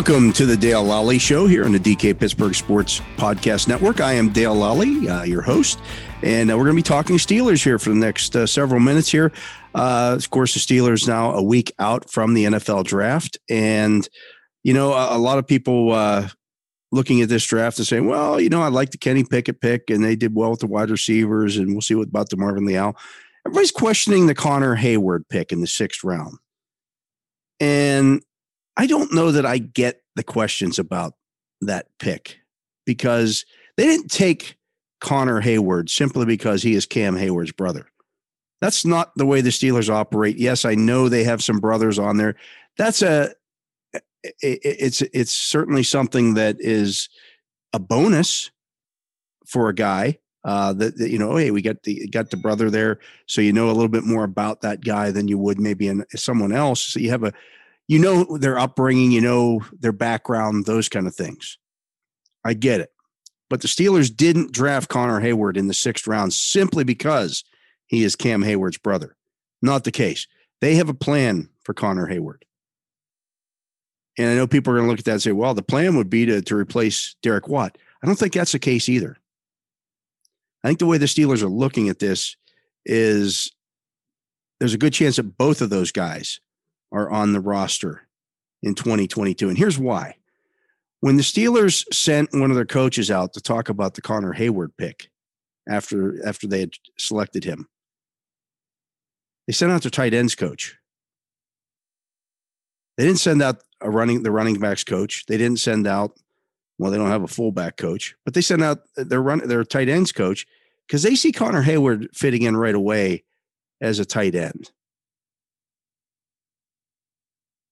Welcome to the Dale Lally Show here on the DK Pittsburgh Sports Podcast Network. I am Dale Lally, uh, your host, and uh, we're going to be talking Steelers here for the next uh, several minutes here. Uh, of course, the Steelers now a week out from the NFL draft, and you know a, a lot of people uh, looking at this draft and saying, "Well, you know, I like the Kenny Pickett pick, and they did well with the wide receivers, and we'll see what about DeMarvin Leal." Everybody's questioning the Connor Heyward pick in the sixth round, and I don't know that I get the questions about that pick because they didn't take Connor Heyward simply because he is Cam Heyward's brother. That's not the way the Steelers operate. Yes, I know they have some brothers on there. That's a it's it's certainly something that is a bonus for a guy uh, that, that, you know, hey, we got the got the brother there, so you know a little bit more about that guy than you would maybe in someone else. So you have a you know their upbringing, you know their background, those kind of things. I get it. But the Steelers didn't draft Connor Heyward in the sixth round simply because he is Cam Heyward's brother. Not the case. They have a plan for Connor Heyward. And I know people are going to look at that and say, well, the plan would be to, to replace Derek Watt. I don't think that's the case either. I think the way the Steelers are looking at this is there's a good chance that both of those guys are on the roster in 2022. And here's why. When the Steelers sent one of their coaches out to talk about the Connor Heyward pick after after they had selected him, they sent out their tight ends coach. They didn't send out a running the running backs coach. They didn't send out well, they don't have a fullback coach, but they sent out their run their tight ends coach because they see Connor Heyward fitting in right away as a tight end.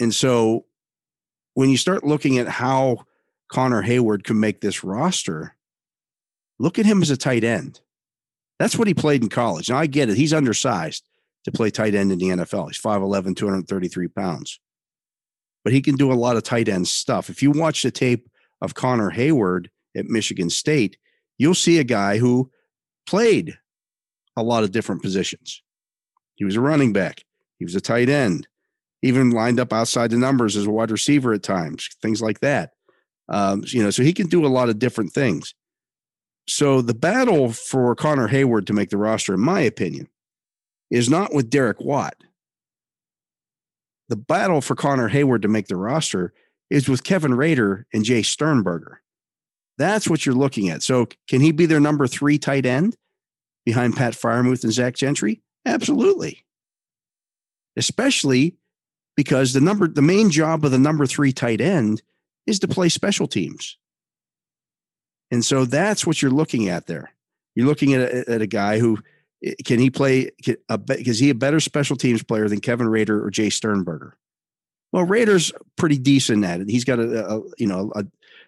And so when you start looking at how Connor Heyward can make this roster, look at him as a tight end. That's what he played in college. Now I get it. He's undersized to play tight end in the NFL. He's 5'11, 233 pounds. But he can do a lot of tight end stuff. If you watch the tape of Connor Heyward at Michigan State, you'll see a guy who played a lot of different positions. He was a running back, he was a tight end, even lined up outside the numbers as a wide receiver at times, things like that. Um, you know, so he can do a lot of different things. So the battle for Connor Heyward to make the roster, in my opinion, is not with Derek Watt. The battle for Connor Heyward to make the roster is with Kevin Rader and Jace Sternberger. That's what you're looking at. So can he be their number three tight end behind Pat Freiermuth and Zach Gentry? Absolutely. Especially because the number the main job of the number three tight end is to play special teams. And so that's what you're looking at there. You're looking at a, at a guy who eh, can he play? Can, a, is he a better special teams player than Kevin Rader or Jace Sternberger? Well, Rader's pretty decent at it. He's got a, a you know a,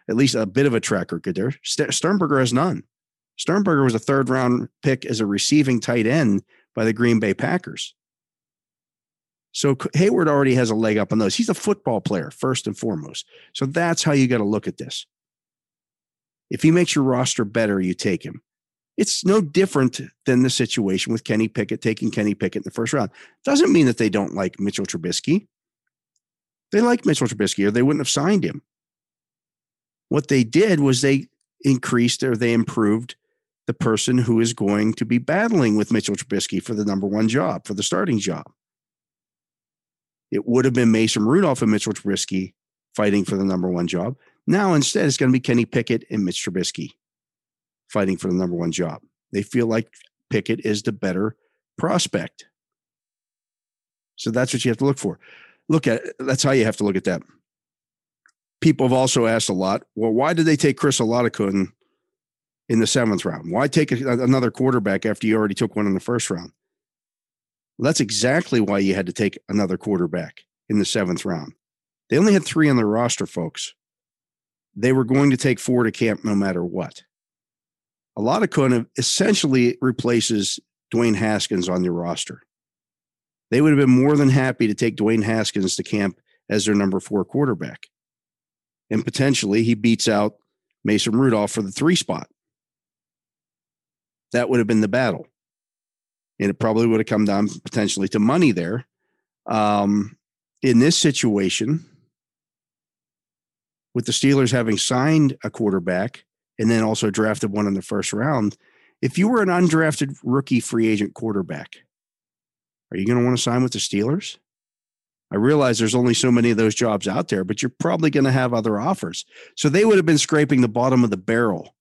at least a bit of a track record there. Sternberger has none. Sternberger was a third round pick as a receiving tight end by the Green Bay Packers. So Heyward already has a leg up on those. He's a football player, first and foremost. So that's how you got to look at this. If he makes your roster better, you take him. It's no different than the situation with Kenny Pickett taking Kenny Pickett in the first round. Doesn't mean that they don't like Mitchell Trubisky. They like Mitchell Trubisky or they wouldn't have signed him. what they did was they increased or they improved the person who is going to be battling with Mitchell Trubisky for the number one job, for the starting job. It would have been Mason Rudolph and Mitchell Trubisky fighting for the number one job. Now, instead, it's going to be Kenny Pickett and Mitch Trubisky fighting for the number one job. They feel like Pickett is the better prospect. So that's what you have to look for. Look at that's how you have to look at that. People have also asked a lot. Well, why did they take Chris Oladokun in the seventh round? Why take another quarterback after you already took one in the first round? That's exactly why you had to take another quarterback in the seventh round. They only had three on their roster, folks. They were going to take four to camp no matter what. Oladokun essentially replaces Dwayne Haskins on your roster. They would have been more than happy to take Dwayne Haskins to camp as their number four quarterback. And potentially he beats out Mason Rudolph for the three spot. That would have been the battle. And it probably would have come down potentially to money there. Um, in this situation, with the Steelers having signed a quarterback and then also drafted one in the first round, if you were an undrafted rookie free agent quarterback, are you going to want to sign with the Steelers? I realize there's only so many of those jobs out there, but you're probably going to have other offers. So they would have been scraping the bottom of the barrel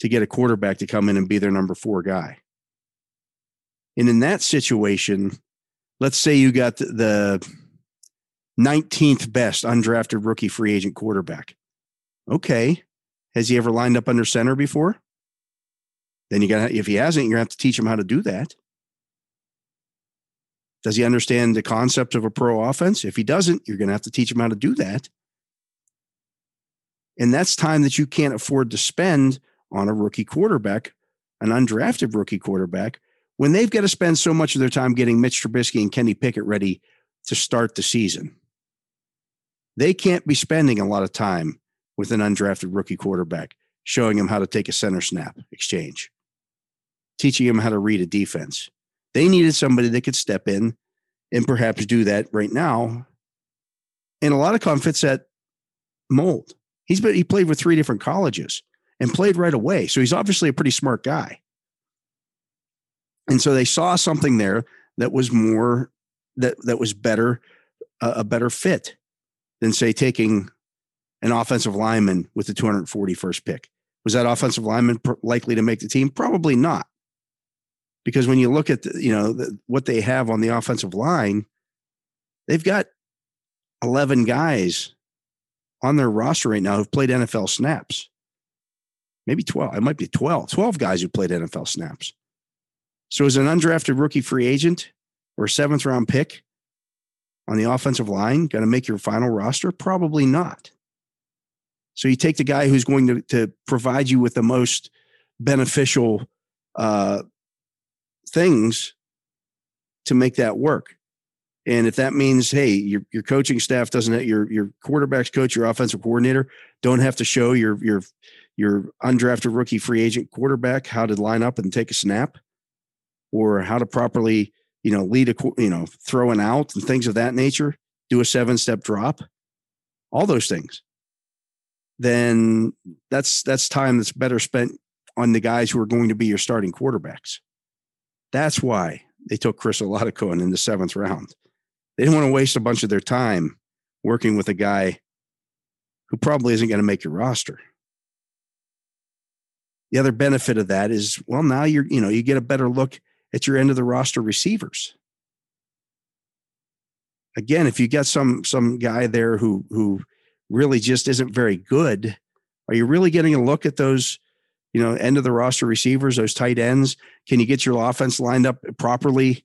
to get a quarterback to come in and be their number four guy. And in that situation, let's say you got the 19th best undrafted rookie free agent quarterback. Okay. Has he ever lined up under center before? Then you got if he hasn't, you're gonna have to teach him how to do that. Does he understand the concept of a pro offense? If he doesn't, you're gonna have to teach him how to do that. And that's time that you can't afford to spend on a rookie quarterback, an undrafted rookie quarterback, when they've got to spend so much of their time getting Mitch Trubisky and Kenny Pickett ready to start the season. They can't be spending a lot of time with an undrafted rookie quarterback, showing him how to take a center snap exchange, teaching him how to read a defense. They needed somebody that could step in and perhaps do that right now. And Oladokun fits that mold. He's been he played with three different colleges and played right away. So he's obviously a pretty smart guy. And so they saw something there that was more that that was better uh, a better fit than say taking an offensive lineman with the 241st pick. Was that offensive lineman pr- likely to make the team? Probably not. Because when you look at the, you know the, what they have on the offensive line, they've got 11 guys on their roster right now who've played NFL snaps. Maybe 12. It might be 12. 12 guys who played NFL snaps. So as an undrafted rookie free agent or seventh round pick on the offensive line going to make your final roster? Probably not. So you take the guy who's going to, to provide you with the most beneficial uh, things to make that work. And if that means, hey, your, your coaching staff doesn't, your your quarterbacks coach, your offensive coordinator don't have to show your your your undrafted rookie free agent quarterback how to line up and take a snap, or how to properly you know, lead a, you know, throwing out and things of that nature, do a seven step drop, all those things, then that's, that's time that's better spent on the guys who are going to be your starting quarterbacks. That's why they took Chris Oladokun in the seventh round. They didn't want to waste a bunch of their time working with a guy who probably isn't going to make your roster. The other benefit of that is, well, now you're, you know, you get a better look at your end of the roster receivers. Again, if you got some some guy there who who really just isn't very good, are you really getting a look at those, you know, end of the roster receivers, those tight ends? Can you get your offense lined up properly?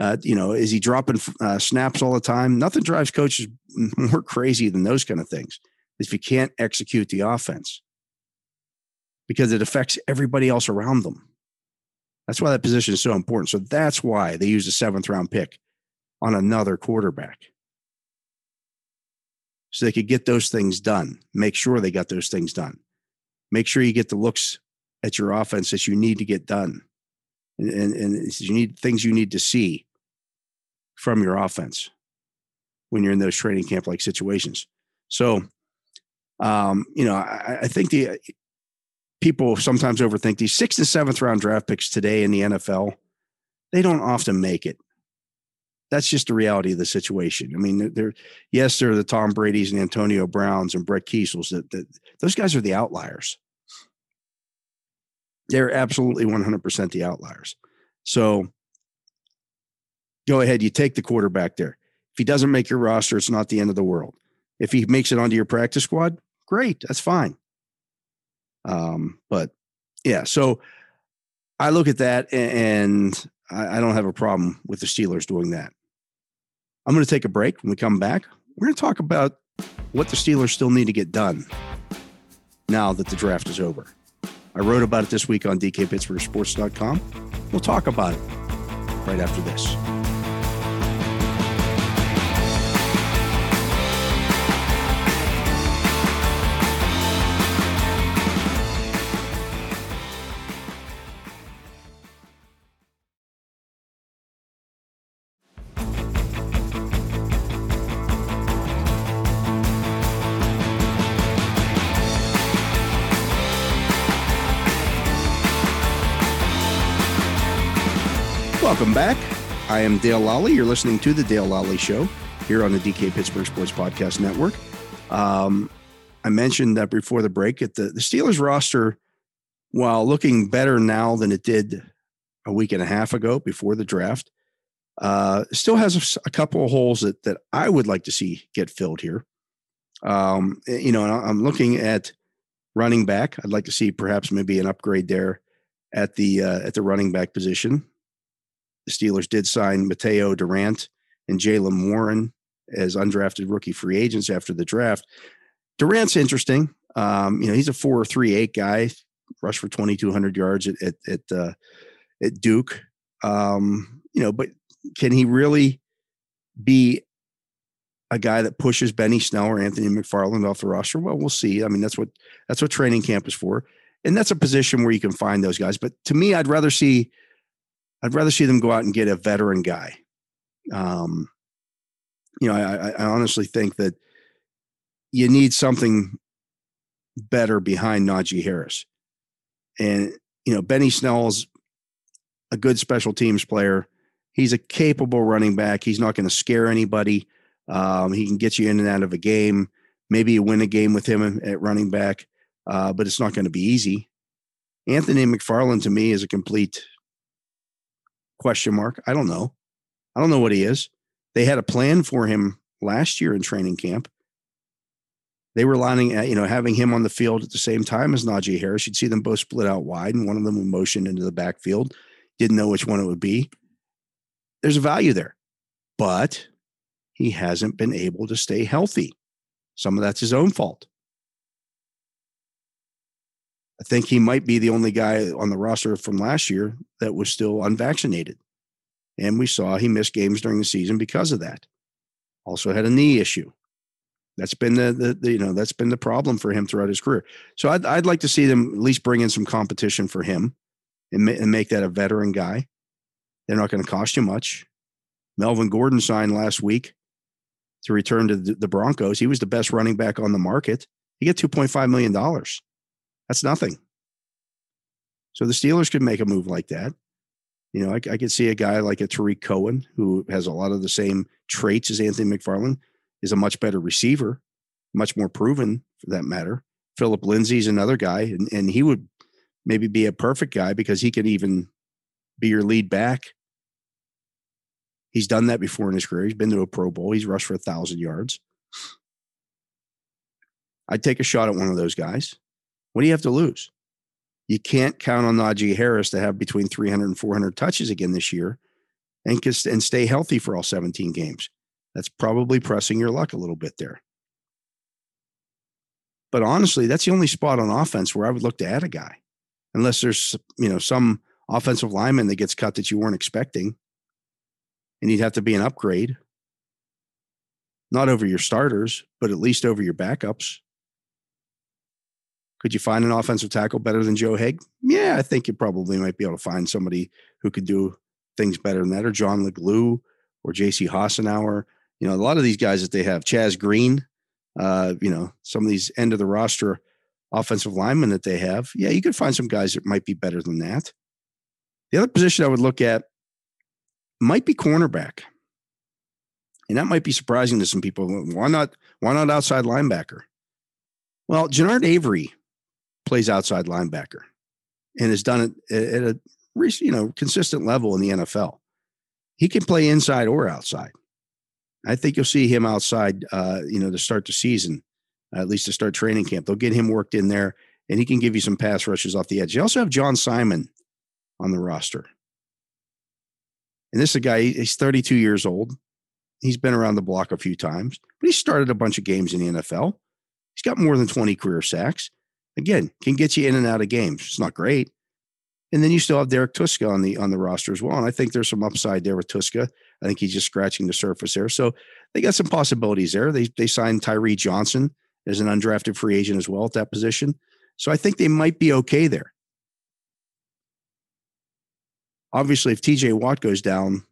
Uh, you know, is he dropping uh, snaps all the time? Nothing drives coaches more crazy than those kind of things. If you can't execute the offense, because it affects everybody else around them. That's why that position is so important. So that's why they used a seventh round pick on another quarterback. So they could get those things done, make sure they got those things done. Make sure you get the looks at your offense that you need to get done. And, and, and you need things you need to see from your offense when you're in those training camp like situations. So Um, you know, I, I think the people sometimes overthink these sixth and seventh round draft picks today in the NFL. They don't often make it. That's just the reality of the situation. I mean, they're yes, they're the Tom Brady's and Antonio Browns and Brett Keisels. That, that those guys are the outliers. They're absolutely 100% the outliers. So go ahead, you take the quarterback there. If he doesn't make your roster, it's not the end of the world. If he makes it onto your practice squad, great, that's fine. Um, but yeah, so I look at that and I, I don't have a problem with the Steelers doing that. I'm going to take a break. When we come back, we're going to talk about what the Steelers still need to get done now that the draft is over. I wrote about it this week on DKPittsburghSports.com. We'll talk about it right after this. Welcome back. I am Dale Lally. You're listening to the Dale Lally Show here on the DK Pittsburgh Sports Podcast Network. Um, I mentioned that before the break at the, the Steelers roster, while looking better now than it did a week and a half ago before the draft, uh, still has a, a, couple of holes that that I would like to see get filled here. Um, eh, you know, I'm looking at running back. I'd like to see perhaps maybe an upgrade there at the uh, at the running back position the Steelers did sign Mateo Durant and Jaylen Warren as undrafted rookie free agents after the draft. Durant's interesting. Um, you know, he's a four or three eight guy, rushed for twenty two hundred yards at at at, uh, at Duke. Um, you know, but can he really be a guy that pushes Benny Snell or Anthony McFarland off the roster? Well, we'll see. I mean, that's what that's what training camp is for, and that's a position where you can find those guys. But to me, I'd rather see I'd rather see them go out and get a veteran guy. Um, you know, I, I honestly think that you need something better behind Najee Harris. And, you know, Benny Snell's a good special teams player. He's a capable running back. He's not going to scare anybody. Um, he can get you in and out of a game. Maybe you win a game with him at running back, uh, but it's not going to be easy. Anthony McFarland to me is a complete Question mark. I don't know. I don't know what he is. They had a plan for him last year in training camp. They were lining, uh, you know, having him on the field at the same time as Najee Harris. You'd see them both split out wide, and one of them would motion into the backfield. Didn't know which one it would be. There's a value there, but he hasn't been able to stay healthy. Some of that's his own fault. I think he might be the only guy on the roster from last year that was still unvaccinated. And we saw he missed games during the season because of that. Also had a knee issue. That's been the, the, the you know that's been the problem for him throughout his career. So I'd I'd like to see them at least bring in some competition for him and, ma- and make that a veteran guy. They're not going to cost you much. Melvin Gordon signed last week to return to the, Broncos. He was the best running back on the market. He point five million dollars. That's nothing. So the Steelers could make a move like that. You know, I, I could see a guy like a Tarik Cohen who has a lot of the same traits as Anthony McFarland, is a much better receiver, much more proven for that matter. Philip Lindsay's another guy, and, and he would maybe be a perfect guy because he could even be your lead back. He's done that before in his career. He's been to a Pro Bowl. He's rushed for a thousand yards. I'd take a shot at one of those guys. What do you have to lose? You can't count on Najee Harris to have between 300 and 400 touches again this year and, and stay healthy for all 17 games. That's probably pressing your luck a little bit there. But honestly, that's the only spot on offense where I would look to add a guy, unless there's you know some offensive lineman that gets cut that you weren't expecting, and you'd have to be an upgrade. Not over your starters, but at least over your backups. Could you find an offensive tackle better than Joe Haeg? Yeah, I think you probably might be able to find somebody who could do things better than that, or John LeGlue or JC Hassenauer. You know, a lot of these guys that they have, Chaz Green, uh, you know, some of these end of the roster offensive linemen that they have, yeah, you could find some guys that might be better than that. The other position I would look at might be cornerback. And that might be surprising to some people. Why not? Why not outside linebacker? Well, Genard Avery plays outside linebacker and has done it at a you know consistent level in the NFL. He can play inside or outside. I think you'll see him outside, uh, you know, to start the season, at least to start training camp. They'll get him worked in there, and he can give you some pass rushes off the edge. You also have John Simon on the roster. And this is a guy, he's 32 years old. He's been around the block a few times, but he started a bunch of games in the NFL. He's got more than 20 career sacks. Again, can get you in and out of games. It's not great. And then you still have Derek Tuszka on the on the roster as well. And I think there's some upside there with Tuszka. I think he's just scratching the surface there. So they got some possibilities there. They they signed Tyree Johnson as an undrafted free agent as well at that position. So I think they might be okay there. Obviously, if TJ Watt goes down,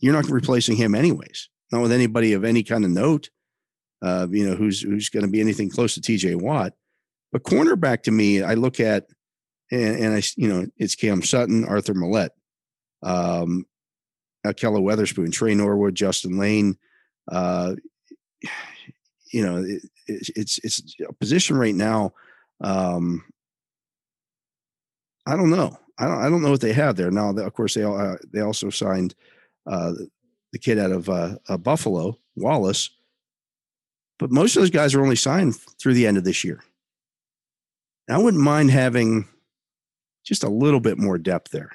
you're not replacing him anyways. Not with anybody of any kind of note. Uh, you know, who's who's going to be anything close to TJ Watt. But cornerback to me, I look at and, and I, you know, it's Cam Sutton, Arthur Maulet, um, Ahkello Witherspoon, Tre Norwood, Justin Layne. Uh, you know, it, it's it's a position right now. Um, I don't know. I don't. I don't know what they have there now. Of course, they uh, they also signed uh, the kid out of uh, uh, Buffalo, Wallace. But most of those guys are only signed through the end of this year. I wouldn't mind having just a little bit more depth there.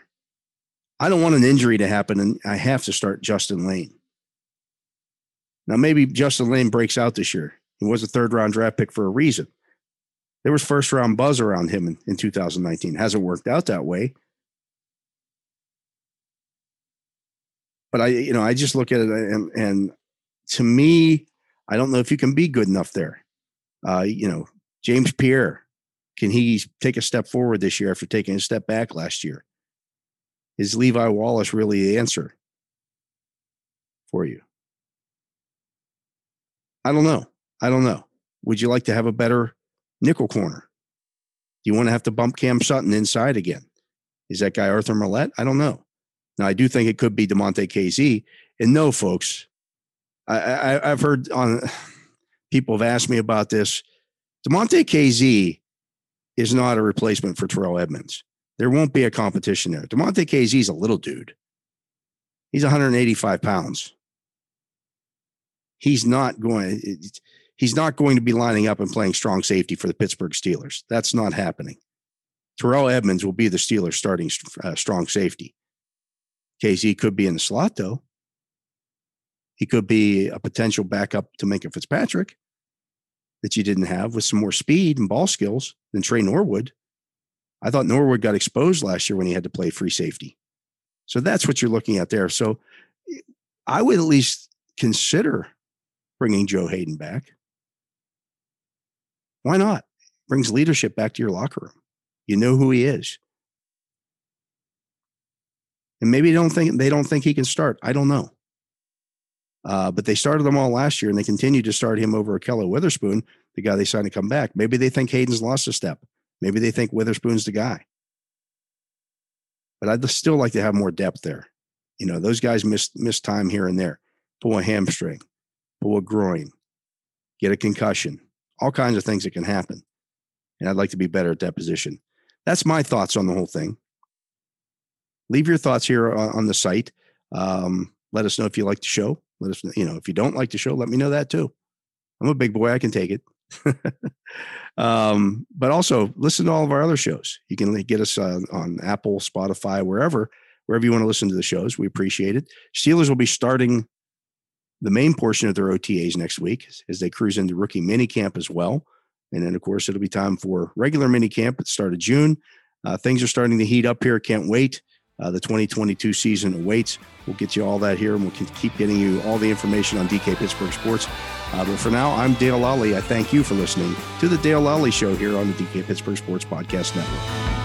I don't want an injury to happen and I have to start Justin Layne. Now, maybe Justin Layne breaks out this year. He was a third round draft pick for a reason. There was first round buzz around him in, in 2019. Hasn't worked out that way. But I, you know, I just look at it and, and to me, I don't know if you can be good enough there. Uh, you know, James Pierre, can he take a step forward this year after taking a step back last year? Is Levi Wallace really the answer for you? I don't know. I don't know. Would you like to have a better nickel corner? Do you want to have to bump Cam Sutton inside again? Is that guy Arthur Maulet? I don't know. Now I do think it could be Damontae Kazee. And no, folks, I, I, I've heard on people have asked me about this. Damontae Kazee is not a replacement for Terrell Edmunds. There won't be a competition there. Damontae is a little dude. He's 185 pounds. He's not going. He's not going to be lining up and playing strong safety for the Pittsburgh Steelers. That's not happening. Terrell Edmunds will be the Steelers' starting uh, strong safety. Kazee could be in the slot though. He could be a potential backup to Minkah Fitzpatrick that you didn't have with some more speed and ball skills than Tre Norwood. I thought Norwood got exposed last year when he had to play free safety. So that's what you're looking at there. So eh, I would at least consider bringing Joe Haden back. Why not? Brings leadership back to your locker room. You know who he is. And maybe they don't think they don't think he can start. I don't know. Uh, but they started them all last year and they continued to start him over Ahkello Witherspoon, the guy they signed to come back. Maybe they think Haden's lost a step. Maybe they think Witherspoon's the guy. But I'd still like to have more depth there. You know, those guys miss miss time here and there. Pull a hamstring, pull a groin, get a concussion, all kinds of things that can happen. And I'd like to be better at that position. That's my thoughts on the whole thing. Leave your thoughts here on the site. Um, let us know if you like the show. Let us, you know, if you don't like the show, let me know that too. I'm a big boy; I can take it. um, but also listen to all of our other shows. You can get us uh, on Apple, Spotify, wherever, wherever you want to listen to the shows. We appreciate it. Steelers will be starting the main portion of their OTAs next week as they cruise into rookie mini camp as well. And then, of course, it'll be time for regular mini camp at the start of June. Uh, things are starting to heat up here. Can't wait. Uh, the 2022 season awaits. We'll get you all that here, and we'll keep getting you all the information on DK Pittsburgh Sports. Uh, but for now, I'm Dale Lally. I thank you for listening to the Dale Lally Show here on the DK Pittsburgh Sports Podcast Network.